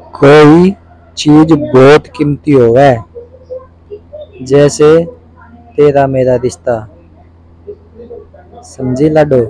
कोई चीज़ बहुत कीमती होवे। जैसे तेरा मेरा रिश्ता। समझी लाडो?